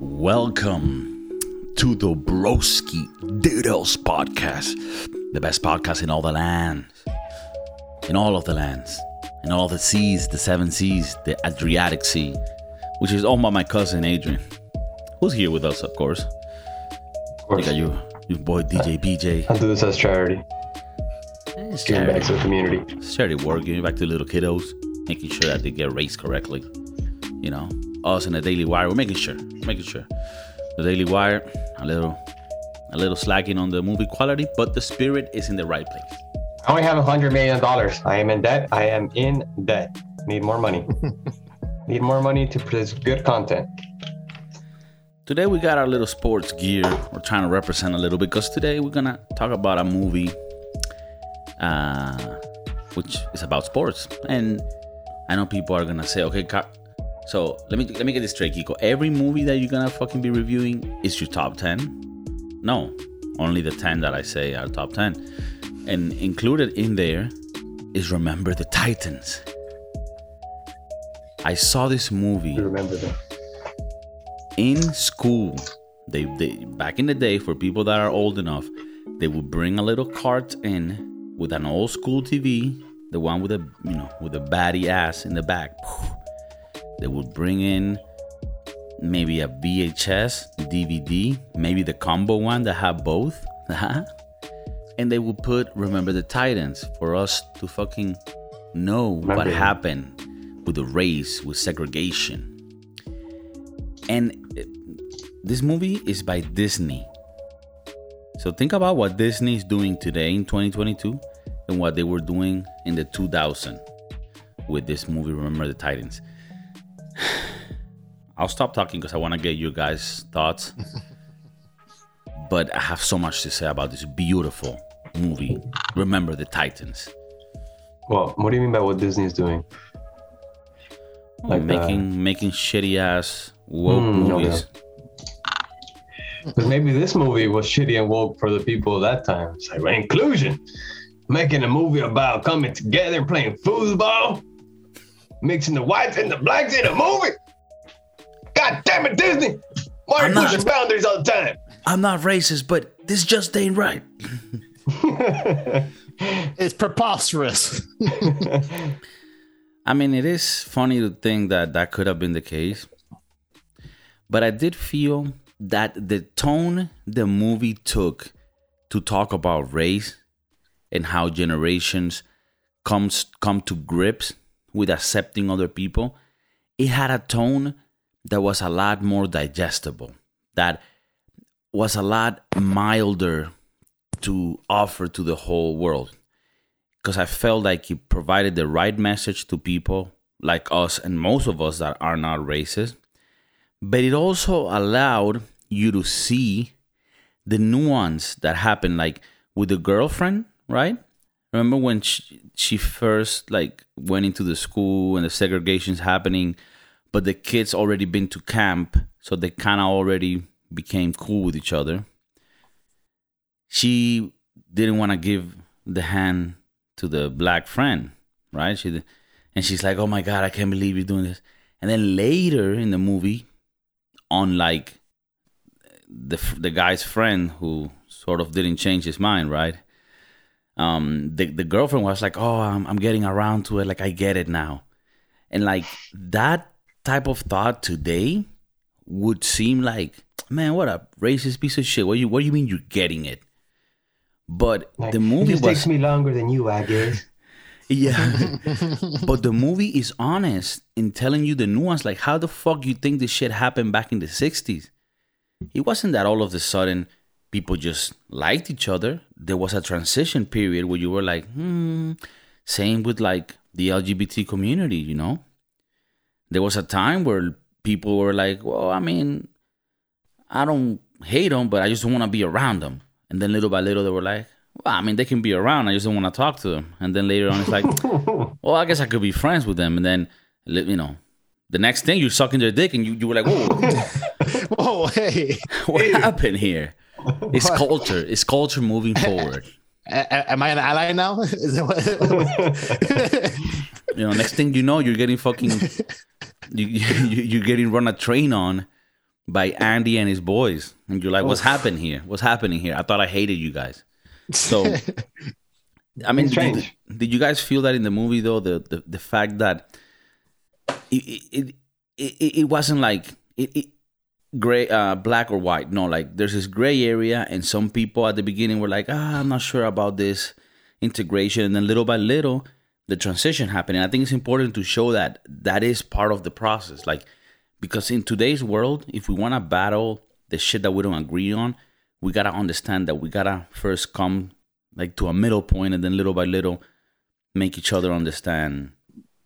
Welcome to the Broski Doodles podcast, the best podcast in all the lands, in all of the lands, in all the seas, the seven seas, the Adriatic Sea, which is owned by my cousin Adrian, who's here with us, of course. Of course. You got your, your boy DJ BJ. I'll do this as charity. It's Giving back to the community. it's charity work, giving back to little kiddos, making sure that they get raised correctly. You know, us in the Daily Wire, we're making sure, making sure. The Daily Wire, a little, a little slacking on the movie quality, but the spirit is in the right place. I only have a hundred million dollars. I am in debt. I am in debt. Need more money. Need more money to produce good content. Today we got our little sports gear. We're trying to represent a little bit because today we're gonna talk about a movie, uh, which is about sports. And I know people are gonna say, okay, Ka- so let me let me get this straight, Kiko. Every movie that you're gonna fucking be reviewing is your top ten? No, only the ten that I say are top ten. And included in there is Remember the Titans. I saw this movie You remember that? in school they, they back in the day for people that are old enough they would bring a little cart in with an old school tv the one with a you know with a batty ass in the back they would bring in maybe a vhs dvd maybe the combo one that have both and they would put remember the titans for us to fucking know what happened with the race with segregation and uh, this movie is by Disney. So think about what Disney is doing today in 2022 and what they were doing in the 2000 with this movie Remember the Titans. I'll stop talking because I want to get you guys' thoughts. but I have so much to say about this beautiful movie Remember the Titans. Well, what do you mean by what Disney is doing? Like, uh, making making shitty ass woke Mm, movies. Because maybe this movie was shitty and woke for the people of that time. It's like inclusion, making a movie about coming together playing foosball, mixing the whites and the blacks in a movie. God damn it, Disney! Why are I'm you not- pushing boundaries all the time? I'm not racist, but this just ain't right. It's preposterous. I mean, it is funny to think that that could have been the case. But I did feel that the tone the movie took to talk about race and how generations comes come to grips with accepting other people, it had a tone that was a lot more digestible. That was a lot milder to offer to the whole world because I felt like it provided the right message to people like us and most of us that are not racist. But it also allowed you to see the nuance that happened, like with the girlfriend, right? Remember when she, she first like went into the school and the segregation's happening, but the kids already been to camp, so they kind of already became cool with each other. She didn't want to give the hand to the black friend, right? She and she's like, "Oh my god, I can't believe you're doing this." And then later in the movie, on like the the guy's friend who sort of didn't change his mind, right? Um, the the girlfriend was like, "Oh, I'm I'm getting around to it. Like I get it now," and like that type of thought today would seem like, man, what a racist piece of shit. What you what do you mean you're getting it? But Like, the it movie just was takes me longer than you, I guess. yeah. but the movie is honest in telling you the nuance. Like, how the fuck you think this shit happened back in the 60s? It wasn't that all of a sudden people just liked each other. There was a transition period where you were like, hmm. Same with like the LGBT community, you know? There was a time where people were like, well, I mean, I don't hate them, but I just don't want to be around them. And then little by little, they were like, well, I mean, they can be around. I just don't want to talk to them. And then later on, it's like, well, I guess I could be friends with them. And then, you know, the next thing you're sucking their dick and you, you were like, whoa, Whoa, hey. what happened here? It's culture. It's culture moving forward. Am I an ally now? Is that what- You know, next thing you know, you're getting fucking, you, you, you're getting run a train on by Andy and his boys, and you're like, "What's happening here? What's happening here?" I thought I hated you guys. So, I mean, did, did you guys feel that in the movie though? The the, the fact that it it, it, it wasn't like it, it gray uh black or white. No like there's this gray area and some people at the beginning were like ah i'm not sure about this integration. And then little by little the transition happened. I think it's important to show that that is part of the process. Like because in today's world if we want to battle the shit that we don't agree on we gotta understand that we gotta first come like to a middle point and then little by little make each other understand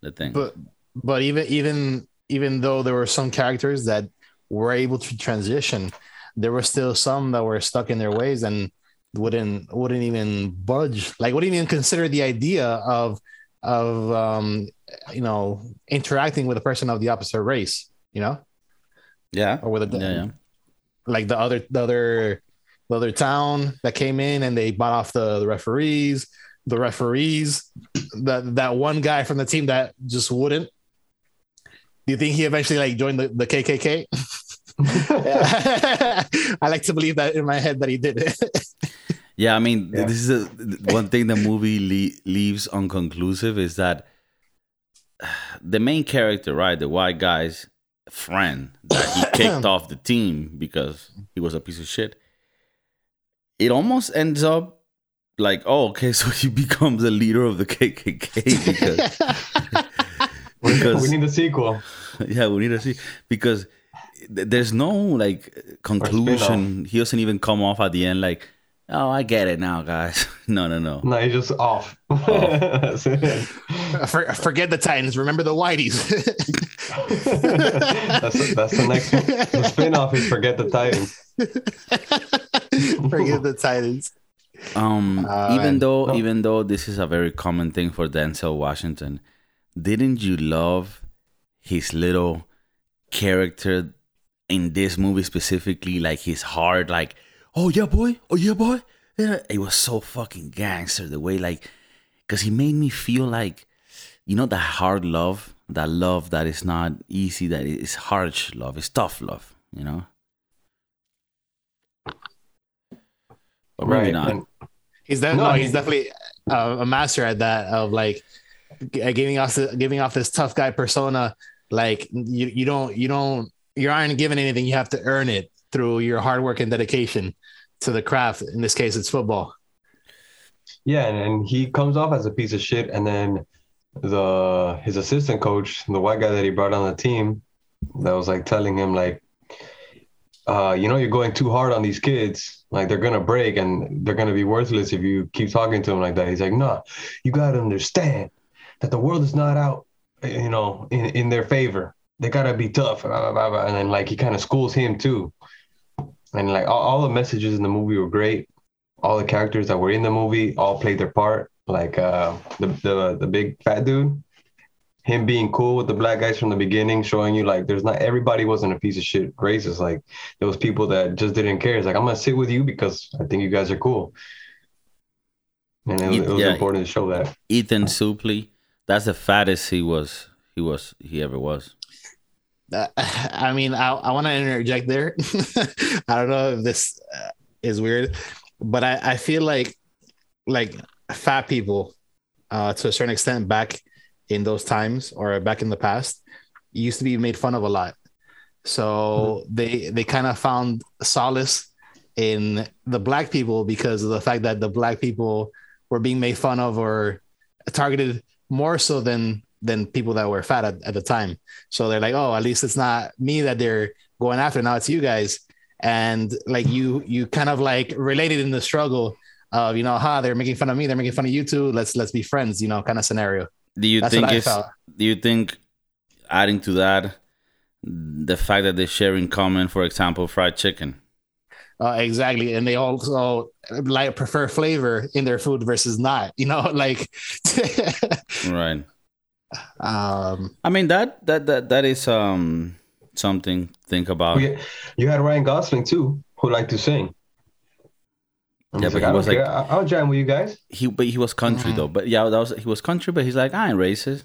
the thing. But but even even even though there were some characters that were able to transition, there were still some that were stuck in their ways and wouldn't wouldn't even budge. Like wouldn't even consider the idea of of um you know interacting with a person of the opposite race. You know, yeah or with a yeah, yeah. like the other the other the other town that came in and they bought off the, the referees the referees that that one guy from the team that just wouldn't do you think he eventually like joined the, the kkk i like to believe that in my head that he did it Yeah, I mean, Yeah. this is a, one thing the movie le- leaves unconclusive is that the main character, right, the white guy's friend that he kicked off the team because he was a piece of shit. It almost ends up like, oh, okay, so he becomes the leader of the KKK because, because we need a sequel. yeah, we need a sequel because th- there's no like conclusion. He doesn't even come off at the end like, oh, I get it now, guys. No, no, no. No, he's just off. That's. For, forget the titans remember the whiteys that's, that's the next one. The spin-off is Forget the Titans. forget the titans Um, Uh, even though, no. even though this is a very common thing for Denzel Washington, didn't you love his little character in this movie specifically? Like his heart, like, oh yeah, boy, oh yeah, boy. Yeah. It was so fucking gangster the way, like, because he made me feel like, you know, that hard love, that love that is not easy, that is harsh love, it's tough love, you know. Or maybe not. He's de- No, no, he's definitely uh, a master at that of like g- giving off the, giving off this tough guy persona. Like you, you don't you don't you aren't given anything. You have to earn it through your hard work and dedication to the craft. In this case, it's football. Yeah, and, and he comes off as a piece of shit, and then the his assistant coach, the white guy that he brought on the team, that was like telling him like, uh, you know, you're going too hard on these kids. Like they're gonna break and they're gonna be worthless if you keep talking to them like that. He's like, no, you gotta understand that the world is not out, you know, in, in their favor. They gotta be tough, blah, blah, blah, and then like he kind of schools him too. And like all, all the messages in the movie were great all the characters that were in the movie all played their part. Like uh, the the the big fat dude, him being cool with the black guys from the beginning, showing you like there's not everybody wasn't a piece of shit racist. Like there was people that just didn't care. It's like I'm gonna sit with you because I think you guys are cool. And it was, it was Yeah. important to show that. Ethan Suplee, that's the fattest he was. He was. He ever was. Uh, I mean, I, I want to interject there. I don't know if this uh, is weird, but I, I feel like like fat people, uh, to a certain extent, back in those times or back in the past, used to be made fun of a lot. So they they kind of found solace in the black people because of the fact that the black people were being made fun of or targeted more so than than people that were fat at, at the time. So they're like, oh, at least it's not me that they're going after. Now it's you guys. And like you, you kind of like related in the struggle of, you know, ha, they're making fun of me. They're making fun of you too. Let's, let's be friends, you know, kind of scenario. Do you That's think. Do you think adding to that the fact that they share in common, for example, fried chicken? Uh, exactly. And they also like prefer flavor in their food versus not, you know, like, Right. Um, I mean that that that that is um something to think about. We, you had Ryan Gosling too, who liked to sing. And Yeah, he's but like, he I was like- care. I- I'll jam with you guys. He but he was country though. But yeah, that was he was country, but he's like I ain't racist.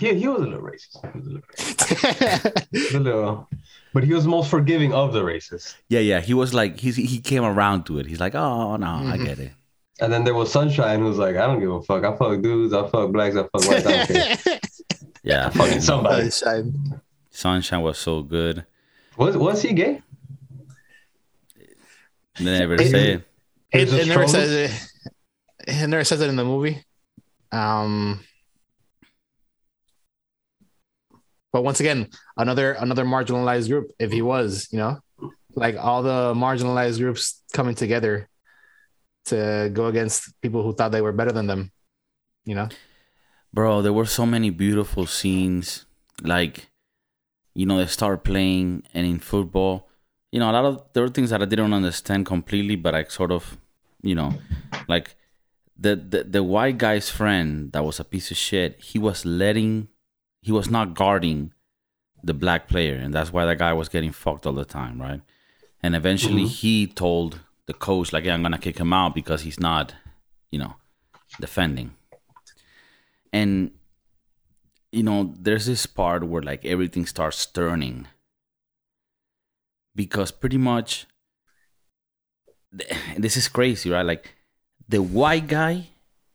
Yeah, he was a little racist. He was a little, racist. a little But he was most forgiving of the racists. Yeah, yeah. He was like he's he came around to it. He's like, oh no, I get it. And then there was Sunshine, who's like, I don't give a fuck. I fuck dudes. I fuck blacks. I fuck whites. I don't care. Yeah, Fucking somebody. Sunshine. Sunshine was so good. Was was he gay? They never It- say it. It, There's it never struggle? says it. It never says it in the movie. Um, but once again, another another marginalized group. If he was, you know, like all the marginalized groups coming together to go against people who thought they were better than them. You know, Bro, there were so many beautiful scenes. Like, you know, they start playing, and in football, you know, a lot of there were things that I didn't understand completely, but I sort of, you know, like the the, the white guy's friend that was a piece of shit. He was letting, he was not guarding the black player, and that's why that guy was getting fucked all the time, right? And eventually, mm-hmm. he told the coach, like, "Yeah, I'm gonna kick him out because he's not, you know, defending." and you know there's this part where like everything starts turning because pretty much this is crazy right like the white guy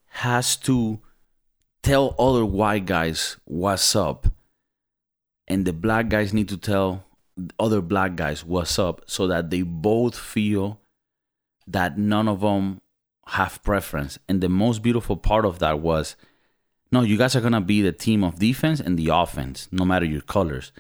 has to tell other white guys what's up and the black guys need to tell other black guys what's up so that they both feel that none of them have preference. And the most beautiful part of that was no, you guys are gonna be the team of defense and the offense, no matter your colors.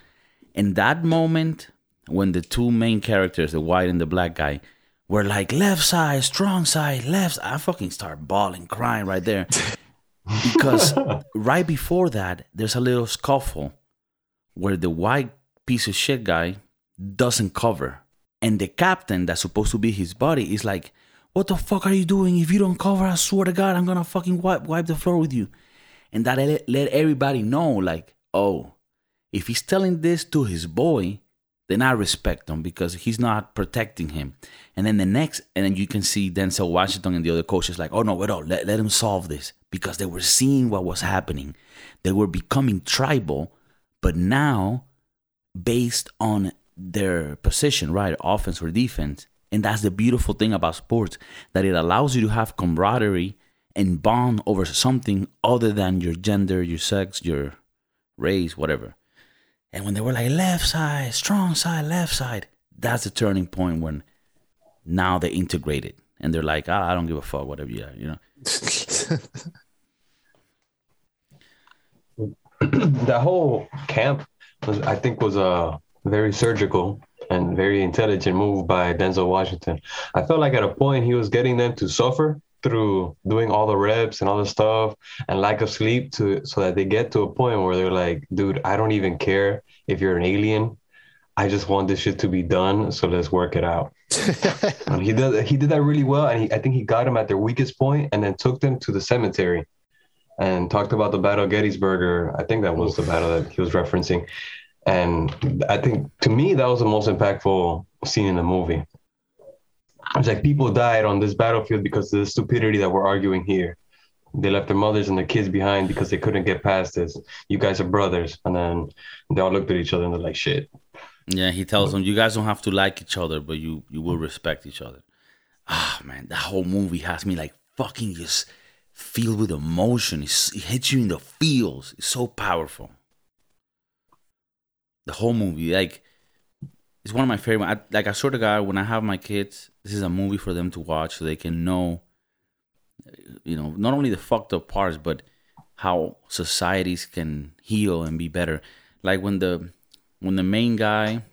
In that moment, when the two main characters, the white and the black guy, were like left side, strong side, left, I fucking start bawling, crying right there, because right before that, there's a little scuffle where the white piece of shit guy doesn't cover, and the captain that's supposed to be his buddy is like, "What the fuck are you doing? If you don't cover, I swear to God, I'm gonna fucking wipe wipe the floor with you." and that let, let everybody know like oh if he's telling this to his boy then i respect him because he's not protecting him and then the next and then you can see denzel washington and the other coaches like oh no wait up let, let him solve this because they were seeing what was happening they were becoming tribal but now based on their position right offense or defense and that's the beautiful thing about sports that it allows you to have camaraderie and bond over something other than your gender, your sex, your race, whatever. And when they were like left side, strong side, left side, that's the turning point when now they integrate it and they're like, ah, I don't give a fuck, whatever you are, you know. that whole camp was, I think, was a very surgical and very intelligent move by Denzel Washington. I felt like at a point he was getting them to suffer through doing all the reps and all the stuff and lack of sleep to so that they get to a point where they're like, dude, I don't even care if you're an alien. I just want this shit to be done, so let's work it out. And he did he did that really well, and he, I think he got them at their weakest point, and then took them to the cemetery, and talked about the Battle of Gettysburg. I think that was the battle that he was referencing, and I think to me that was the most impactful scene in the movie. It's like people died on this battlefield because of the stupidity that we're arguing here. They left their mothers and their kids behind because they couldn't get past this. You guys are brothers, and then they all looked at each other and they're like, "Shit." Yeah, he tells them, you guys don't have to like each other, but you you will respect each other. Ah, man, that whole movie has me like fucking just filled with emotion. It's, it hits you in the feels. It's so powerful. The whole movie, like, it's one of my favorite. I, like, I swear to God, when I have my kids, this is a movie for them to watch so they can know, you know, not only the fucked up parts, but how societies can heal and be better. Like when the when the main guy,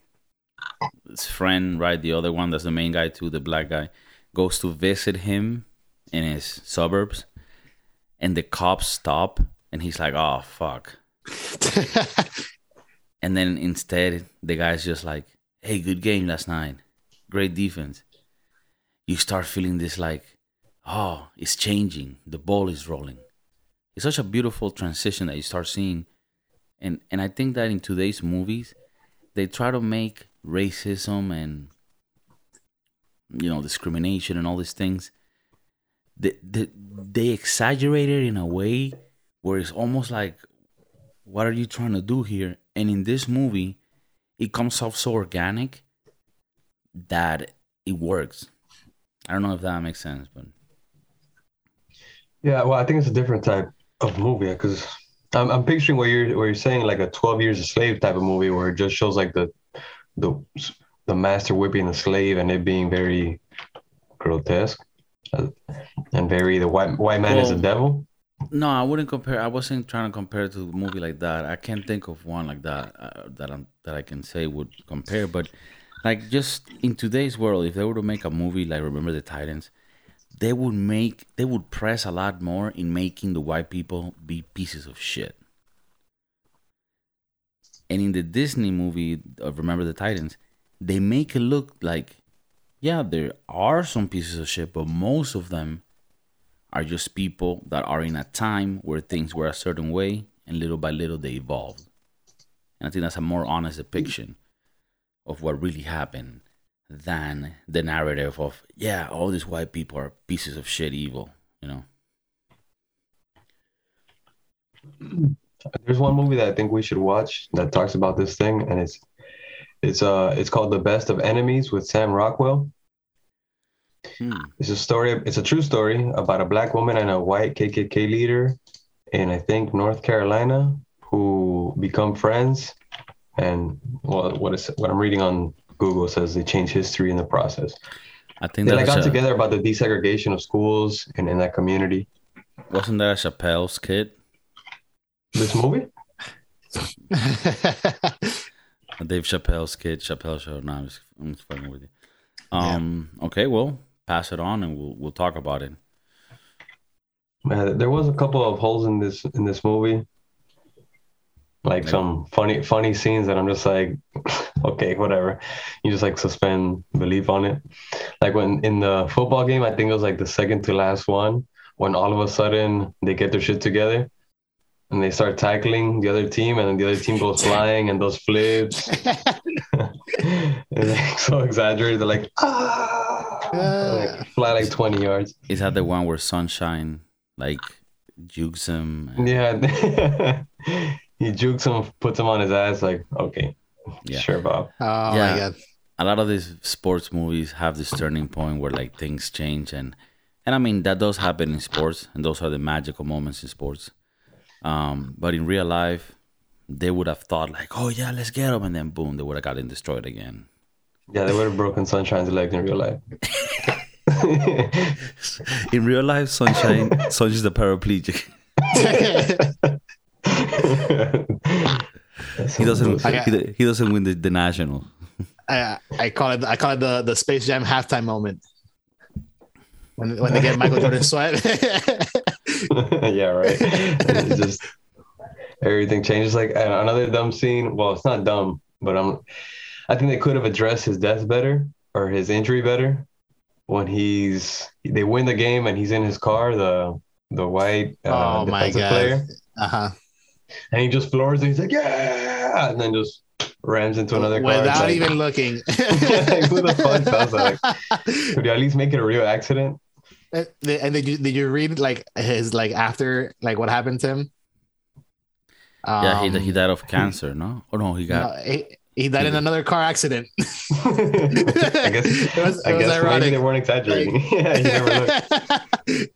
his friend, right, the other one that's the main guy too, the black guy, goes to visit him in his suburbs, and the cops stop, and he's like, "Oh fuck," and then instead the guy's just like, "Hey, good game last night, great defense." You start feeling this like, "Oh, it's changing. The ball is rolling." It's such a beautiful transition that you start seeing and and I think that in today's movies, they try to make racism and you know discrimination and all these things. They they, they exaggerate it in a way where it's almost like, what are you trying to do here? And in this movie, it comes off so organic that it works. I don't know if that makes sense, but Yeah, well, I think it's a different type of movie because I'm, I'm picturing what you're what you're saying, like a Twelve Years a Slave type of movie, where it just shows like the the the master whipping the slave and it being very grotesque uh, and very the white white man is the devil. No, I wouldn't compare. I wasn't trying to compare to a movie like that. I can't think of one like that uh, that I'm that I can say would compare. But like just in today's world, if they were to make a movie like Remember the Titans, they would make they would press a lot more in making the white people be pieces of shit. And in the Disney movie of Remember the Titans, they make it look like, yeah, there are some pieces of shit, but most of them are just people that are in a time where things were a certain way and little by little they evolved. And I think that's a more honest depiction of what really happened than the narrative of, yeah, all these white people are pieces of shit evil, you know? There's one movie that I think we should watch that talks about this thing, and it's it's uh it's called The Best of Enemies with Sam Rockwell. Hmm. It's a story. It's a true story about a black woman and a white KKK leader in I think North Carolina who become friends. And well, what is what I'm reading on Google says they change history in the process. I think They that like got a- together about the desegregation of schools and in that community. wasn't that a Chappelle's kid? This movie? Dave Chappelle's kid, Chappelle show. No, I'm just, I'm just fucking with you. Um. Okay. Well, pass it on, and we'll we'll talk about it. Man, there was a couple of holes in this in this movie. Like Like- some funny funny scenes that I'm just like, okay, whatever. You just like suspend belief on it. Like when in the football game, I think it was like the second to last one, when all of a sudden they get their shit together and they start tackling the other team, and then the other team goes flying and those flips. it's like so exaggerated. They're like, ah, like, fly like 20 yards. Is that the one where Sunshine like jukes him? and- Yeah. he jukes him, puts him on his ass, like, okay, Yeah. sure, Bob. Oh Yeah. my god. a lot of these sports movies have this turning point where like things change and and I mean that does happen in sports and those are the magical moments in sports. Um, but in real life, they would have thought like, oh yeah, let's get them, and then boom, they would have gotten destroyed again. Yeah, they would have broken Sunshine's leg in real life. In real life, Sunshine, Sunshine's the paraplegic. He doesn't. I- He, he doesn't win the, the national. I, I call it I call it the the Space Jam halftime moment. When when they get Michael Jordan sweat. yeah, right. And it just everything changes. Like another dumb scene. Well, it's not dumb, but I'm. I think they could have addressed his death better or his injury better when he's they win the game and he's in his car. The the white uh, Oh my defensive God. player, uh-huh. and he just floors it. He's like, yeah, and then just rams into another car. Without like, even looking. Like, who the fuck does that? Could you at least make it a real accident? and and did you did you read like his like after like what happened to him? yeah, he, Um, he died of cancer, no? Oh no, he got. no, he, he died in another car accident. I guess, It was- I it was guess ironic. maybe they weren't exaggerating. yeah, you never look.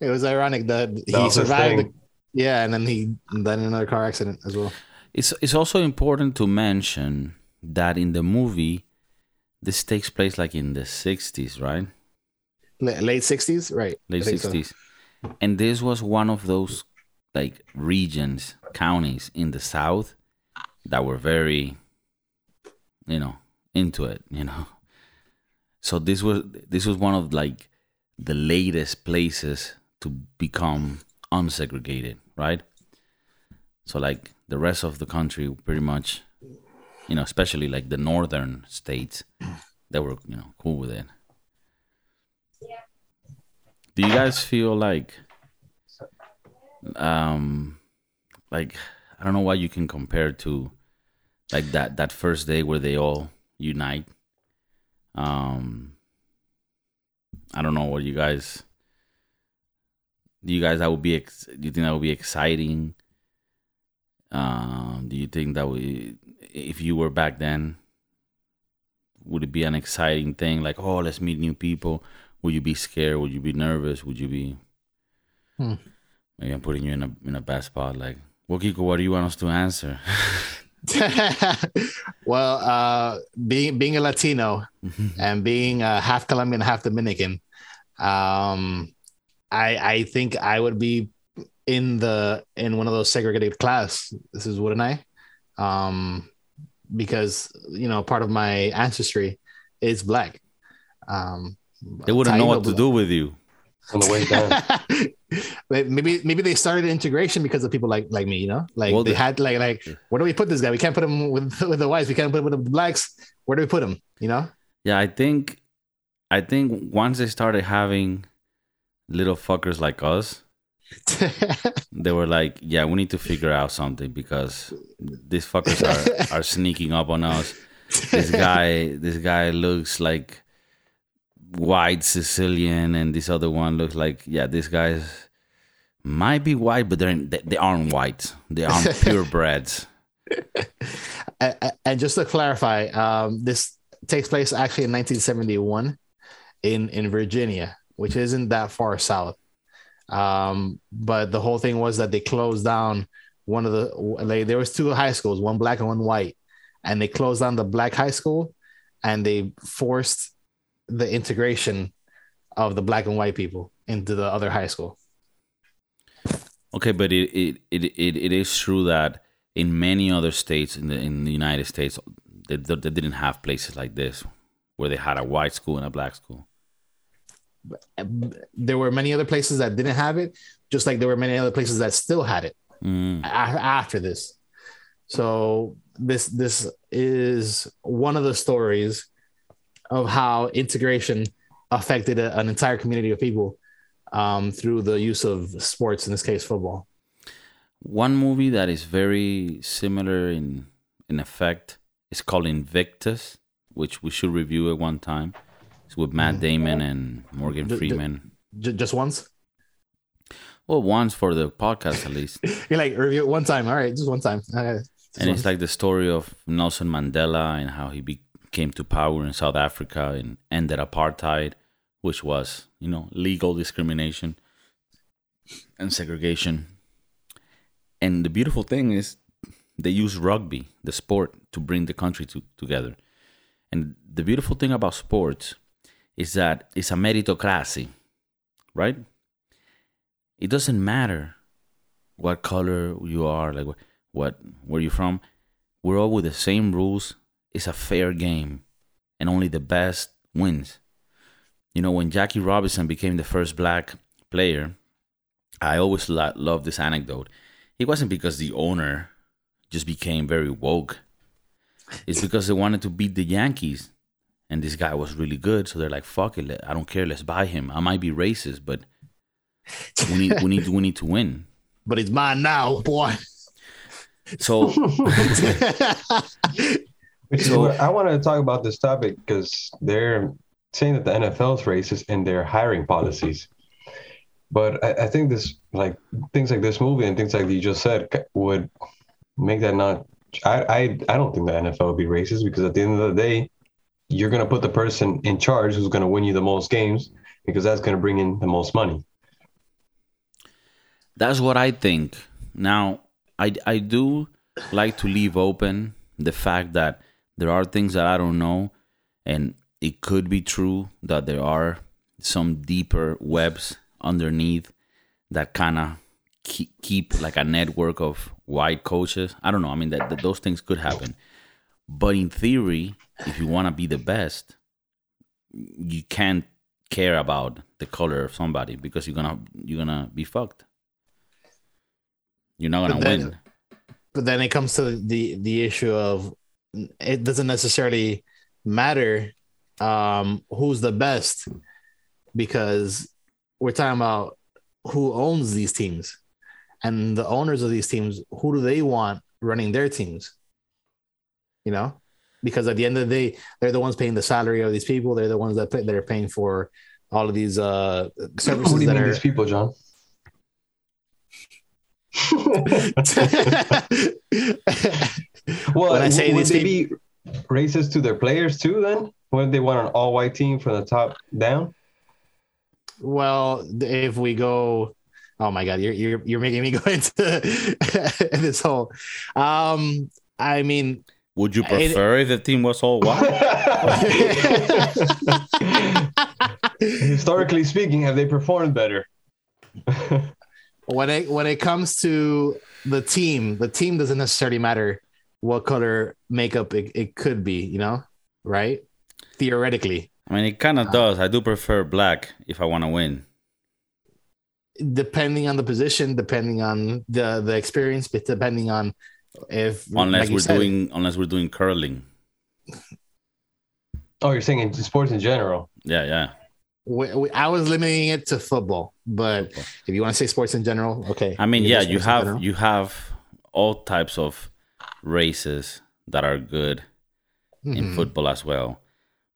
it was ironic that he That was survived. The, yeah, and then he died in another car accident as well. It's it's also important to mention that in the movie, this takes place like in the '60s, right? La- Late sixties, right? Late think so. '60s, and this was one of those like regions, counties in the South that were very, you know, into it. You know, so this was this was one of like the latest places to become unsegregated, right? So like the rest of the country, pretty much, you know, especially like the northern states, that were you know cool with it. Do you guys feel like, um, like I don't know what you can compare to, like that that first day where they all unite. Um, I don't know what you guys. Do you guys that would be? Ex- do you think that would be exciting? Um, do you think that we if you were back then, would it be an exciting thing? Like, oh, let's meet new people. Would you be scared? Would you be nervous? Would you be? Hmm. Maybe I'm putting you in a in a bad spot. Like, well, Kiko, what do you want us to answer? well, uh, being being a Latino and being uh, half Colombian, half Dominican, um, I I think I would be in the in one of those segregated class. This is wouldn't I? Um, because you know part of my ancestry is black. Um, they wouldn't know what to do with you on the way down. maybe maybe they started integration because of people like like me, you know, like well, they had like like where do we put this guy? We can't put him with with the whites. We can't put him with the blacks. Where do we put him? You know? Yeah, I think I think once they started having little fuckers like us, they were like, yeah, we need to figure out something because these fuckers are are sneaking up on us. This guy, this guy looks like white Sicilian, and this other one looks like yeah, this guy's might be white, but they're in, they aren't white. They aren't purebreds. and just to clarify, um, this takes place actually in 1971 in in Virginia, which isn't that far south. Um, but the whole thing was that they closed down one of the like there was two high schools, one black and one white, and they closed down the black high school, and they forced the integration of the black and white people into the other high school. Okay, but it it, it, it, it is true that in many other states in the in the United States, they, they didn't have places like this where they had a white school and a black school. There were many other places that didn't have it, just like there were many other places that still had it mm. after this. So this this is one of the stories of how integration affected a, an entire community of people um, through the use of sports, in this case, football. One movie that is very similar in in effect is called Invictus, which we should review at one time. It's with Matt mm-hmm. Damon and Morgan Freeman. just once. Well, once for the podcast at least. You're like review it one time. All right, just one time. and it's like the story of Nelson Mandela and how he be- came to power in South Africa and ended apartheid, which was, you know, legal discrimination and segregation. And the beautiful thing is they use rugby, the sport, to bring the country to, together. And the beautiful thing about sports is that it's a meritocracy, right? It doesn't matter what color you are, like what, what where you're from. We're all with the same rules it's a fair game, and only the best wins. You know, when Jackie Robinson became the first black player, I always lo- loved this anecdote. It wasn't because the owner just became very woke. It's because they wanted to beat the Yankees, and this guy was really good. So they're like, "Fuck it, I don't care. Let's buy him. I might be racist, but we need, we need, we need to win." But it's mine now, boy. So Which so, is I want to talk about this topic because they're saying that the NFL is racist in their hiring policies. But I, I, think this, like things like this movie and things like you just said, would make that not. I, I I don't think the NFL would be racist because at the end of the day, you're going to put the person in charge who's going to win you the most games because that's going to bring in the most money. That's what I think. Now, I I do like to leave open the fact that there are things that I don't know, and it could be true that there are some deeper webs underneath that kind of keep, keep like a network of white coaches. I don't know. I mean, that, that those things could happen, but in theory, if you want to be the best, you can't care about the color of somebody because you're gonna you're gonna be fucked. You're not gonna then, win. But then it comes to the the issue of it doesn't necessarily matter um, who's the best because we're talking about who owns these teams. And the owners of these teams who do they want running their teams? You know because at the end of the day they're the ones paying the salary of these people. They're the ones that pay, that are paying for all of these uh services who do you that mean are these people john Well, When I say would these they be racist to their players too? Then would they want an all-white team from the top down? Well, if we go, oh my god, you're you're you're making me go into this whole. Um, I mean, Would you It- prefer if the team was all white? Historically speaking, have they performed better? when it when it comes to the team, the team doesn't necessarily matter what color makeup it, it could be, you know, right? Theoretically, I mean, it kind of uh, does. I do prefer black if I want to win. depending on the position, depending on the the experience, but depending on if Unless like we're said, doing unless we're doing curling. Oh, you're saying in sports in general? Yeah, yeah. we, we, I was limiting it to football, but if you want to say sports in general, okay. I mean, yeah, you have you have all types of races that are good in Mhm. football as well.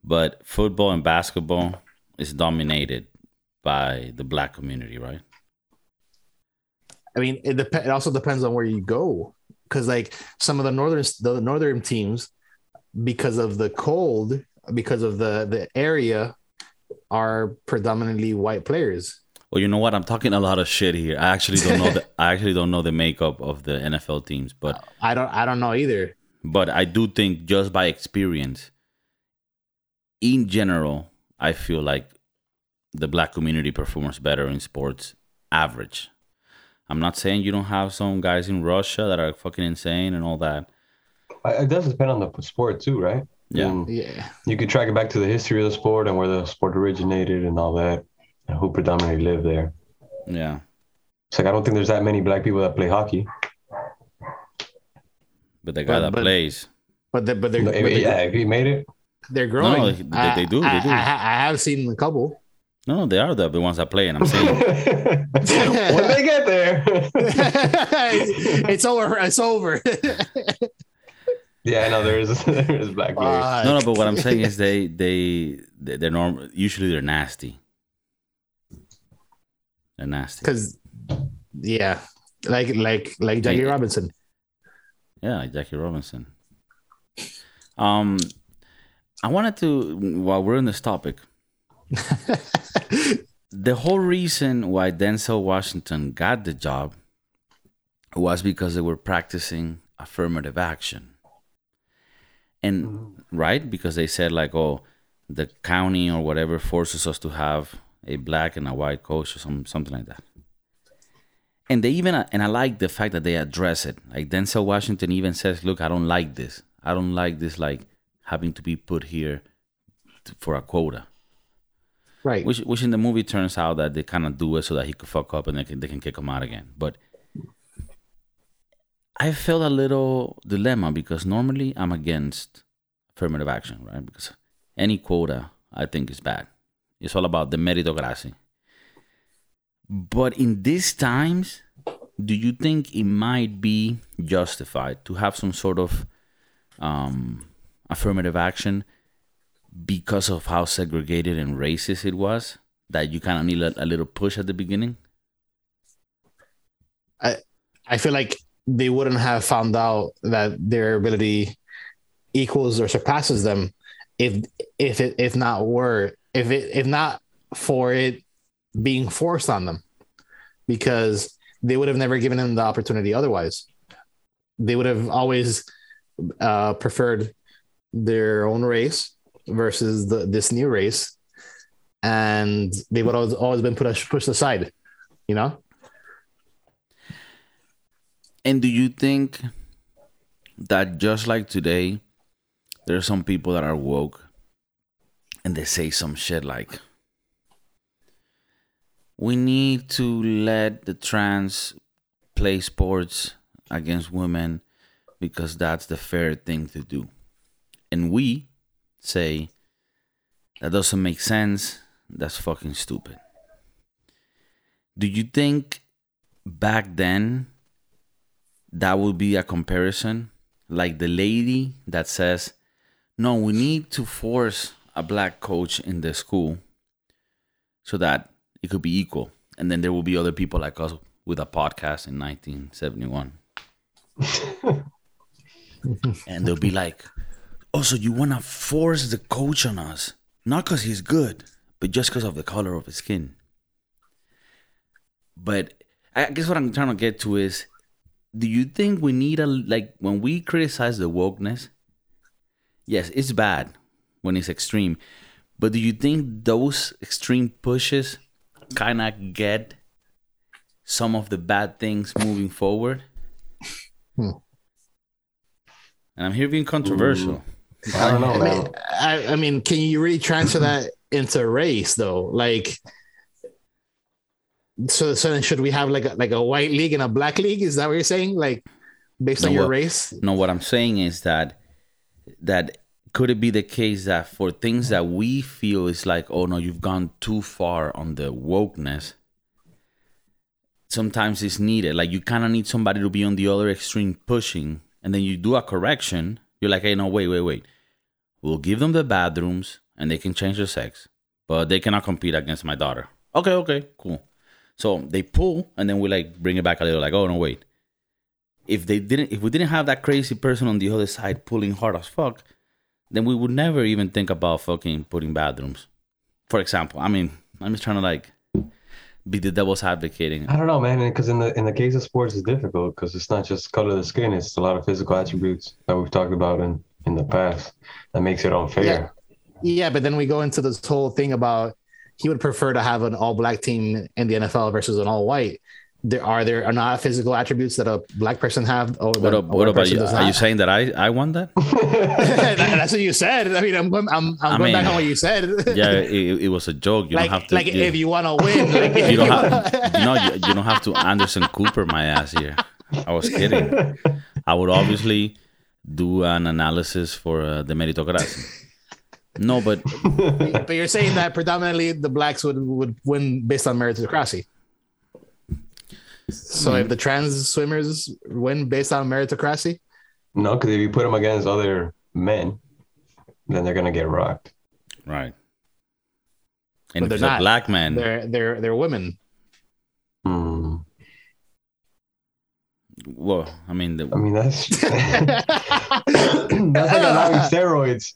But football and basketball is dominated by the black community, right? I mean, it dep- It also depends on where you go, because like some of the northern the northern teams, because of the cold, because of the the area, are predominantly white players. Well, you know what? I'm talking a lot of shit here. I actually don't know the I actually don't know the makeup of the NFL teams, but uh, I don't I don't know either. but I do think just by experience, in general, I feel like the black community performs better in sports average. I'm not saying you don't have some guys in Russia that are fucking insane and all that. It does depend on the sport too, right? Yeah. And Yeah, you could track it back to the history of the sport and where the sport originated and all that, and who predominantly live there. Yeah. It's like I don't think there's that many black people that play hockey. But the guy But- that but- plays. but they, but they're But, but they're, yeah, if he made it, they're growing. No, they- they- they do, they I, do. I, I, I have seen a couple. No, no, they are the, the ones that play, and I'm saying when they get there, it's over. It's over. yeah, I know there is there is black players. Fuck. no, no. But what I'm saying is they they they- they're normal. Usually they're nasty. They're nasty. because yeah, like like like Jackie Yeah. Robinson. Yeah, like Jackie Robinson. Um, I wanted to while we're on this topic, the whole reason why Denzel Washington got the job was because they were practicing affirmative action. And right, because they said like, oh, the county or whatever forces us to have a black and a white coach or some something like that. And they even uh, and I like the fact that they address it. Like Denzel Washington even says, "Look, I don't like this. I don't like this like having to be put here to, for a quota." Right. Which, which in the movie turns out that they kind of do it so that he could fuck up and they can, they can kick him out again. But I felt a little dilemma because normally I'm against affirmative action, right? Because any quota I think is bad. It's all about the meritocracy. But in these times, do you think it might be justified to have some sort of um, affirmative action because of how segregated and racist it was that you kind of need a, a little push at the beginning I feel like they wouldn't have found out that their ability equals or surpasses them if if it if not were if it if not for it being forced on them because they would have never given them the opportunity otherwise. They would have always uh, preferred their own race versus the, this new race. And they would always, always been put pushed aside you know? And do you think that just like today there are some people that are woke and they say some shit like we need to let the trans play sports against women because that's the fair thing to do. And we say that doesn't make sense. That's fucking stupid. Do you think back then that would be a comparison? Like the lady that says no we need to force a black coach in the school so that it could be equal and then there will be other people like us with a podcast in 1971 and they'll be like, "Oh, so you want to force the coach on us? Not because he's good, but just because of the color of his skin." But I guess what I'm trying to get to is, do you think we need a like when we criticize the wokeness? Yes, it's bad when it's extreme, but do you think those extreme pushes kind of get some of the bad things moving forward? Hmm. And I'm here being controversial. I don't know, I mean, I, I mean, can you really transfer that into race though? Like, so so then should we have like a, like a white league and a black league? Is that what you're saying? Like, based on your what- race? No, what I'm saying is that that could it be the case that for things that we feel is like, oh no, you've gone too far on the wokeness. Sometimes it's needed. Like you kind of need somebody to be on the other extreme pushing, and then you do a correction. You're like, hey, no, wait, wait, wait. We'll give them the bathrooms, and they can change their sex, but they cannot compete against my daughter. Okay, okay, cool. So they pull, and then we like bring it back a little. Like, oh no, wait if they didn't if we didn't have that crazy person on the other side pulling hard as fuck, then we would never even think about fucking putting bathrooms. For example, I mean, I'm just trying to like be the devil's advocating. I don't know, man. Because in the in the case of sports, it's difficult because it's not just color of the skin; it's a lot of physical attributes that we've talked about in in the past that makes it unfair. Yeah, but then we go into this whole thing about he would prefer to have an all black team in the NFL versus an all white. There are there are not physical attributes that a black person have or What, that a what about you? does Are you saying that I I want that? That- That's what you said. I mean, I'm I'm I'm, I going back on what you said. Yeah, it, it was a joke. You like don't have to. like you, if you want to win, like you don't have. You know, you, you don't have to Anderson Cooper my ass here. I was kidding. I would obviously do an analysis for uh, the meritocracy. No, but but you're saying that predominantly the blacks would would win based on meritocracy. So if the trans swimmers win based on meritocracy, No, because if you put them against other men, then they're gonna get rocked. right. And But if they're not. black men. they're they're they're women. Hmm. well, I mean, the, I mean, that's that's like allowing steroids.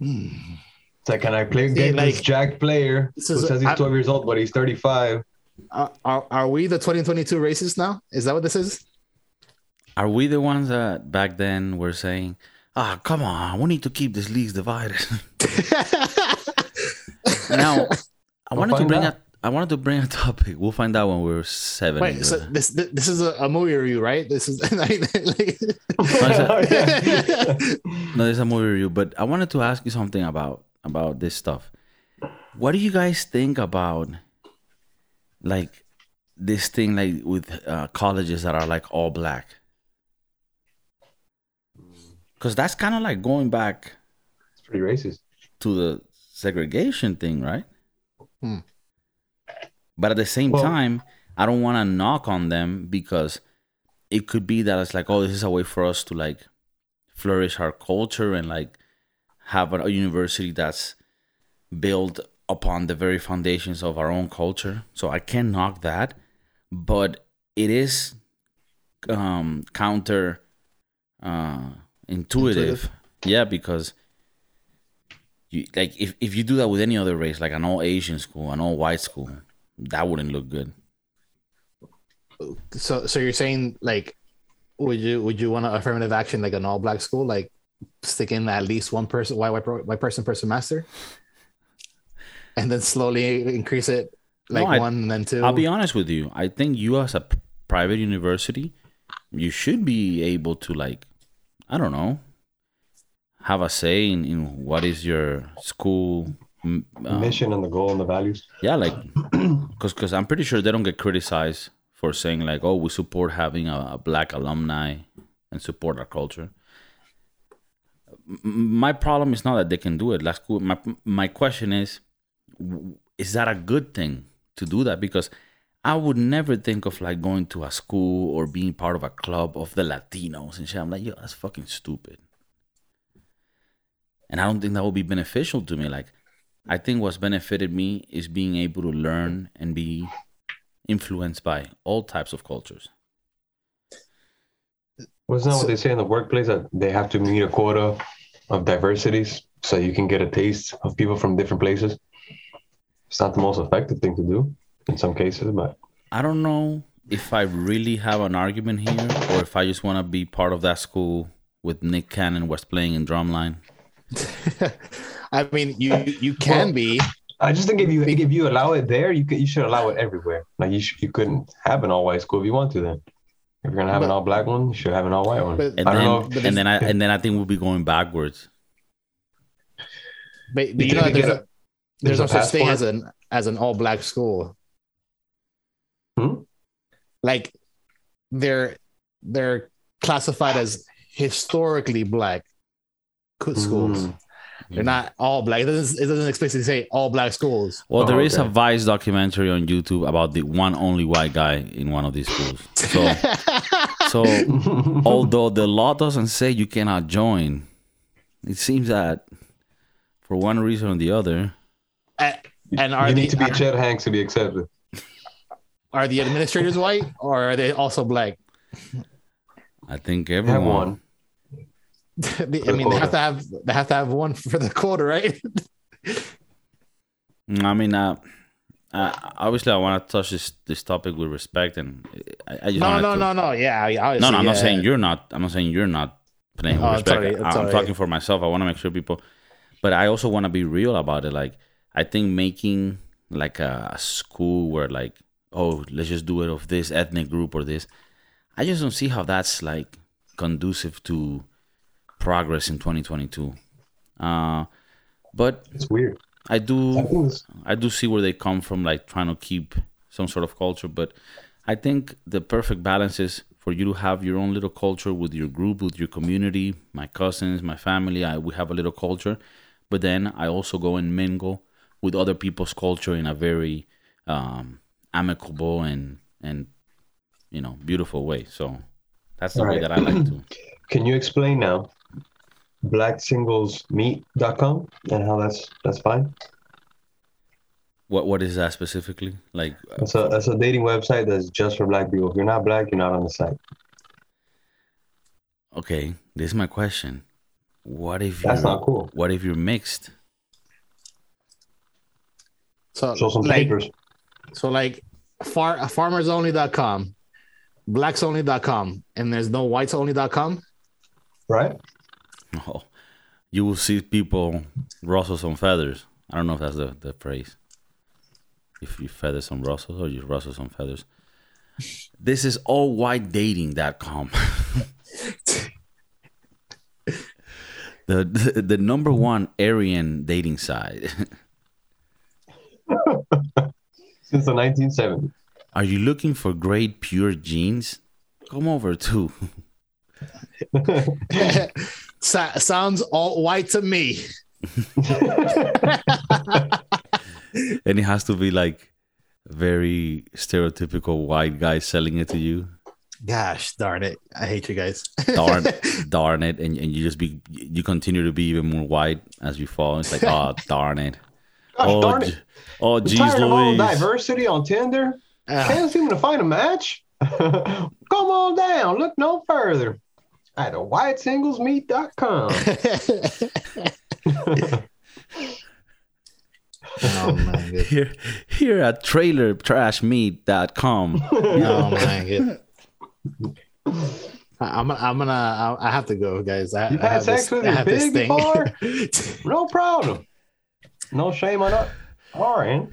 It's like, can I play See, against this jack player who says he's I- 12 years old, but he's 35? Are, are are we the 2022 racists now? Is that what this is? are we the ones that back then were saying, "Ah, come on, we need to keep this league divided"? now, I wanted to bring out. a, I wanted to bring a topic. We'll find out when we're seven. Wait, so this this, this is a, a movie review, right? This is like, Yeah. No, there's a movie review, but I wanted to ask you something about about this stuff. What do you guys think about like this thing like with uh, colleges that are like all black? Because that's kind of like going back It's pretty racist. to the segregation thing, right? Hmm. But at the same Well- time, I don't want to knock on them because it could be that it's like, oh, this is a way for us to like flourish our culture and like have a university that's built upon the very foundations of our own culture. So I can't knock that, but it is um counter uh intuitive. Yeah, because you like if, if you do that with any other race, like an all Asian school, an all white school, that wouldn't look good. so so you're saying like, would you would you want to affirmative action like an all black school, like stick in at least one person white white, white person per semester, and then slowly increase it like No, I- one and then 2 I'll be honest with you. I think you as a p- private university, you should be able to like, I don't know, have a say in, in what is your school. um, mission and the goal and the values. yeah, like, because because I'm pretty sure they don't get criticized for saying like, oh, we support having a, a black alumni and support our culture. My problem is not that they can do it. That's cool. My my question is, w- is that a good thing to do that? Because I would never think of like going to a school or being part of a club of the Latinos and shit. I'm like, yo, that's fucking stupid. And I don't think that would be beneficial to me. Like, I think what's benefited me is being able to learn and be influenced by all types of cultures. Wasn't that what they say in the workplace that they have to meet a quota of diversities so you can get a taste of people from different places? It's not the most effective thing to do in some cases, but I don't know if I really have an argument here or if I just want to be part of that school with Nick Cannon was playing in drumline. I mean, you you can Well, be. I just think if you if you allow it there, you could you should allow it everywhere. Like you sh- you couldn't have an all white school if you want to. Then if you're gonna have an all black one, you should have an all white one. But- And I don't then know. but and then I and then I think we'll be going backwards. But, but You you know, there's, a, a- there's no such thing as an as an all black school. Hmm? Like they're they're classified as historically black schools. Mm. They're not all black. It doesn't, it doesn't explicitly say all black schools. Well, Oh, there is a. Vice documentary on YouTube about the one only white guy in one of these schools. So, so although the law doesn't say you cannot join, it seems that for one reason or the other, and and are you the need to be are, Chet Hanks to be accepted. are the administrators white or are they also black? I think Have everyone. one. They- I mean, they have to have they have to have one for the quota, right? I mean, uh, uh, obviously, I want to touch this this topic with respect, and I, I just No, no, to- no, no. Yeah, no, no. I'm not saying you're not. I'm not saying you're not playing with Oh, respect. sorry, I- I'm sorry. talking for myself. I want to make sure people, but I also want to be real about it. Like, I think making like a school where like, oh, let's just do it of this ethnic group or this. I just don't see how that's like conducive to progress in 2022. Uh, but It's weird. I do. I I do see where they come from, like trying to keep some sort of culture. But I think the perfect balance is for you to have your own little culture with your group, with your community, my cousins, my family. I we have a little culture, but then I also go and mingle with other people's culture in a very um, amicable and and you know beautiful way. So that's the way that I like to. can you explain now blacksinglesmeet.com and how that's that's fine? What what is that specifically? Like uh, That's a that's a dating website that's just for black people. If you're not black, you're not on the site. okay, this is my question. What if That's not cool. What if you're mixed? So, Show some like, papers. so like far uh, farmersonly.com, blacksonly.com, and there's no whitesonly.com. Right? Oh, you will see people rustle some feathers. I don't know if that's the, the phrase. If you feather some rustle or you rustle some feathers. This is allwhitedating.com. the, the the number one Aryan dating site. Since the 1970s. Are you looking for great pure genes? Come over too. Sa- sounds all white to me. And it has to be like very stereotypical white guy selling it to you. Gosh darn it! I hate you guys. darn darn it and, and you just be you continue to be even more white as you fall it's like oh darn it Gosh oh darn it. oh geez tired of all diversity on Tinder? Ah, Can't seem to find a match? Come on down. Look no further. At whitesinglesmeet.com. oh my god! here here at trailertrashmeat.com Oh my god! I- I'm I'm gonna I I have to go, guys. I, You've I had have sex this, with I a have this pig thing. before? No problem. No shame on us. All right.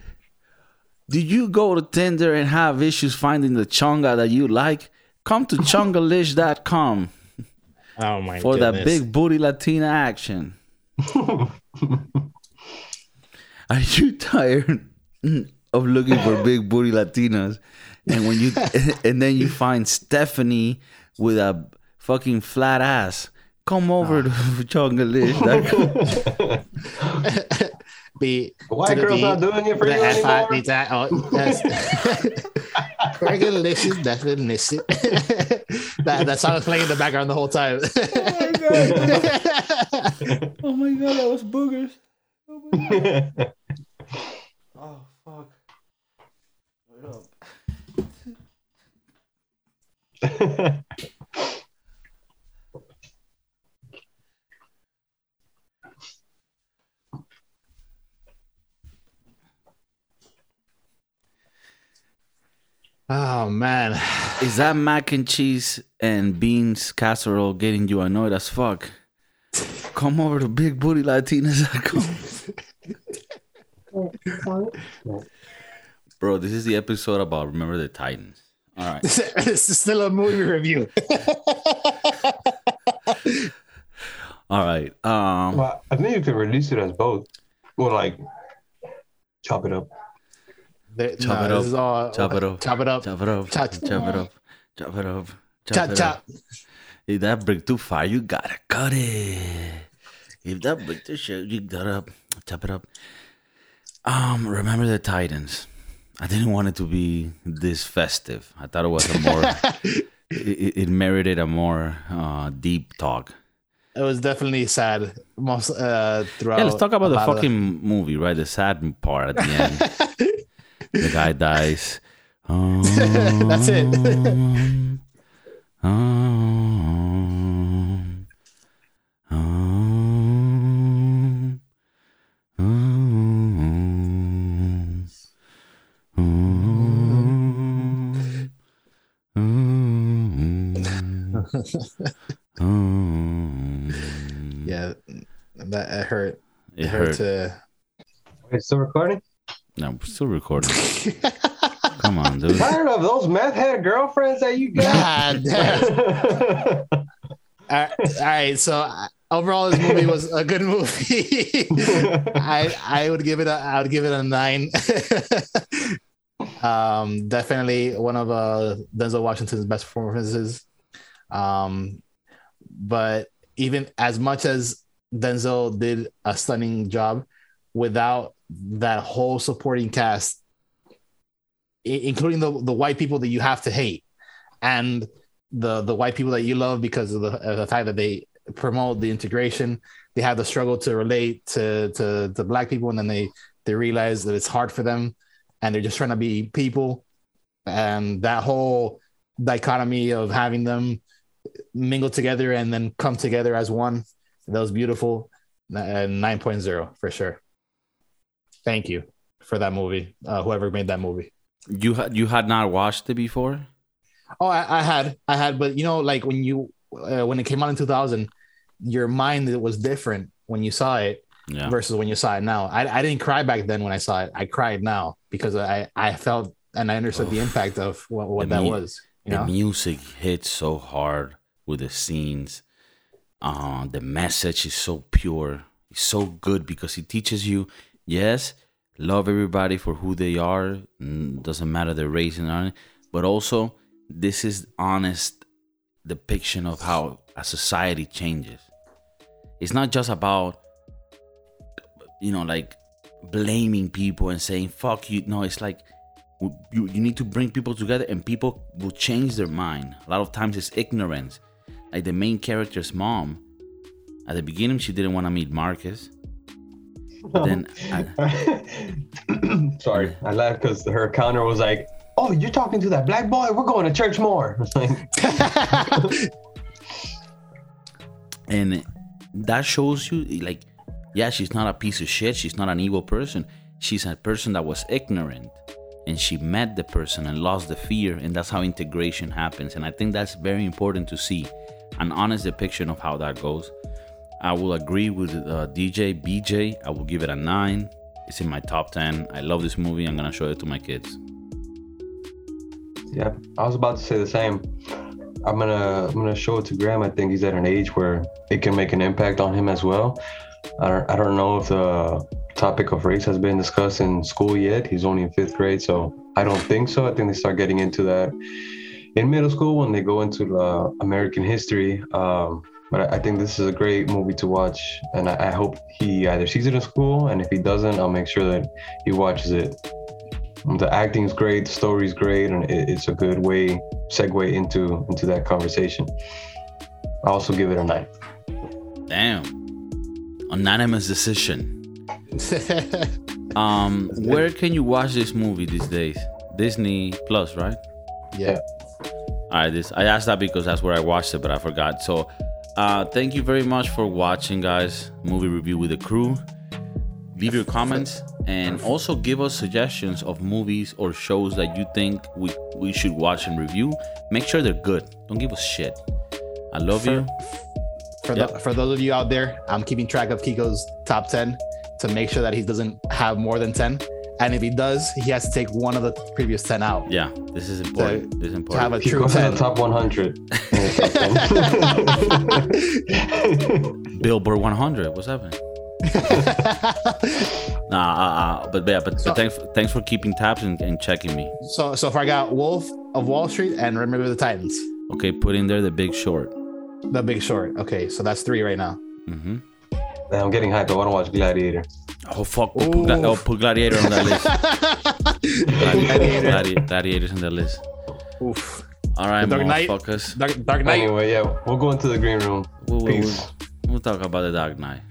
did you go to tinder and have issues finding the chonga that you like? Come to chongalish.com oh my for that big booty latina action. Are you tired of looking for big booty latinas? And when you and then you find stephanie with a fucking flat ass. Come over to chongalish.com Be The white girl's the not doing it for the you F I anymore. need that. Oh, that's regulation definition. that that song is playing in the background the whole time. oh my god oh that was boogers oh, oh fuck wait up Oh man. Is that mac and cheese and beans casserole getting you annoyed as fuck? Come over to bigbootylatinx.com. Bro, this is the episode about Remember the Titans. All right. this is still a movie review. All right. Um Well, I think you could release it as both. Or like chop it up. There- Chop nah, it this up. is all- Chop it up. Chop it up. chop it up. Chop- Chop it up. Chop it up. Chop, it chop. up. If that brick too far, you gotta cut it. If that brick too short, you gotta chop it up. Um, remember the Titans. I didn't want it to be this festive. I thought it was a more. it, it merited a more uh, deep talk. It was definitely sad. Most uh throughout. Yeah, let's talk about a the fucking movie, right? The sad part at the end. the guy dies. Um, That's it. um, um, um, um, um. Yeah, that it hurt. It hurt hurt. to. Wait, still recording? No, we're still recording. Come on, dude. Tired of those meth head girlfriends that you got? God damn. all right, so uh, overall, this movie was a good movie. I I would give it a I would give it a nine. um, definitely one of uh Denzel Washington's best performances. Um, but even as much as Denzel did a stunning job, without that whole supporting cast, including the the white people that you have to hate, and the the white people that you love because of the, of the fact that they promote the integration, they have the struggle to relate to to to black people, and then they they realize that it's hard for them, and they're just trying to be people, and that whole dichotomy of having them mingle together and then come together as one, that was beautiful. Uh, 9.0 for sure. Thank you for that movie. Uh, whoever made that movie. You had you had not watched it before? Oh, I, I had, I had, but you know, like when you uh, when it came out in 2000, your mind was different when you saw it Yeah. versus when you saw it now. I, I didn't cry back then when I saw it. I cried now because I I felt and I understood the impact of what, what The that mu- was. You the know, music hits so hard with the scenes. Uh, the message is so pure. It's so good because it teaches you, yes, love everybody for who they are. Doesn't matter their race and all, but also this is honest depiction of how a society changes. It's not just about you know like blaming people and saying fuck you. No, it's like you, you need to bring people together and people will change their mind. A lot of times it's ignorance. Like the main character's mom, at the beginning she didn't want to meet Marcus. But then I, Sorry, I laughed because her counter was like, "Oh, you're talking to that black boy? We're going to church more." And that shows you like yeah she's not a piece of shit. She's not an evil person. She's a person that was ignorant and she met the person and lost the fear and that's how integration happens. And i think that's very important to see an honest depiction of how that goes i will agree with uh, dj bj i will give it a 9 it's in my top 10 i love this movie i'm gonna show it to my kids yeah, I was about to say the same. I'm gonna I'm gonna show it to Graham. I think he's at an age where it can make an impact on him as well. I don't I don't know if the topic of race has been discussed in school yet. He's only in fifth grade, so I don't think so. I think they start getting into that in middle school when they go into uh, American history. Um, but I, I think this is a great movie to watch, and I, I hope he either sees it in school, and if he doesn't, I'll make sure that he watches it. The acting is great the story is great and it, it's a good way segue into into that conversation. I also give it a nine. Damn. Unanimous decision. Um where can you watch this movie these days? Disney plus right? Yeah. All right, this I asked that because that's where I watched it, but I forgot. So, uh, thank you very much for watching, guys. Movie review with the crew. Leave your comments and also give us suggestions of movies or shows that you think we we should watch and review. Make sure they're good. Don't give us shit. I love For- you. For, Yep. the, for those of you out there, I'm keeping track of Kiko's top 10 to make sure that he doesn't have more than 10. And if he does, he has to take one of the previous 10 out Yeah, this is important. this is to have important. a He true goes to the top 100. Billboard 100. What's happening? Nah, uh, uh, but yeah, but, but thanks thanks for keeping tabs and, and checking me. so, so far I got Wolf of Wall Street and Remember the Titans. Okay, put in there the Big Short. The Big Short. Okay, so that's three right now. hmm Man, I'm getting hyped. I want to watch Gladiator. Oh fuck! Put, Gla- oh, put Gladiator on that list. Gladiator. Gladi- Gladiators on that list. Oof. All right, The Dark Knight. motherfuckers. Dark, Dark Knight. Anyway, yeah, we'll go into the green room. We'll, we'll, Peace. we'll talk about the Dark Knight.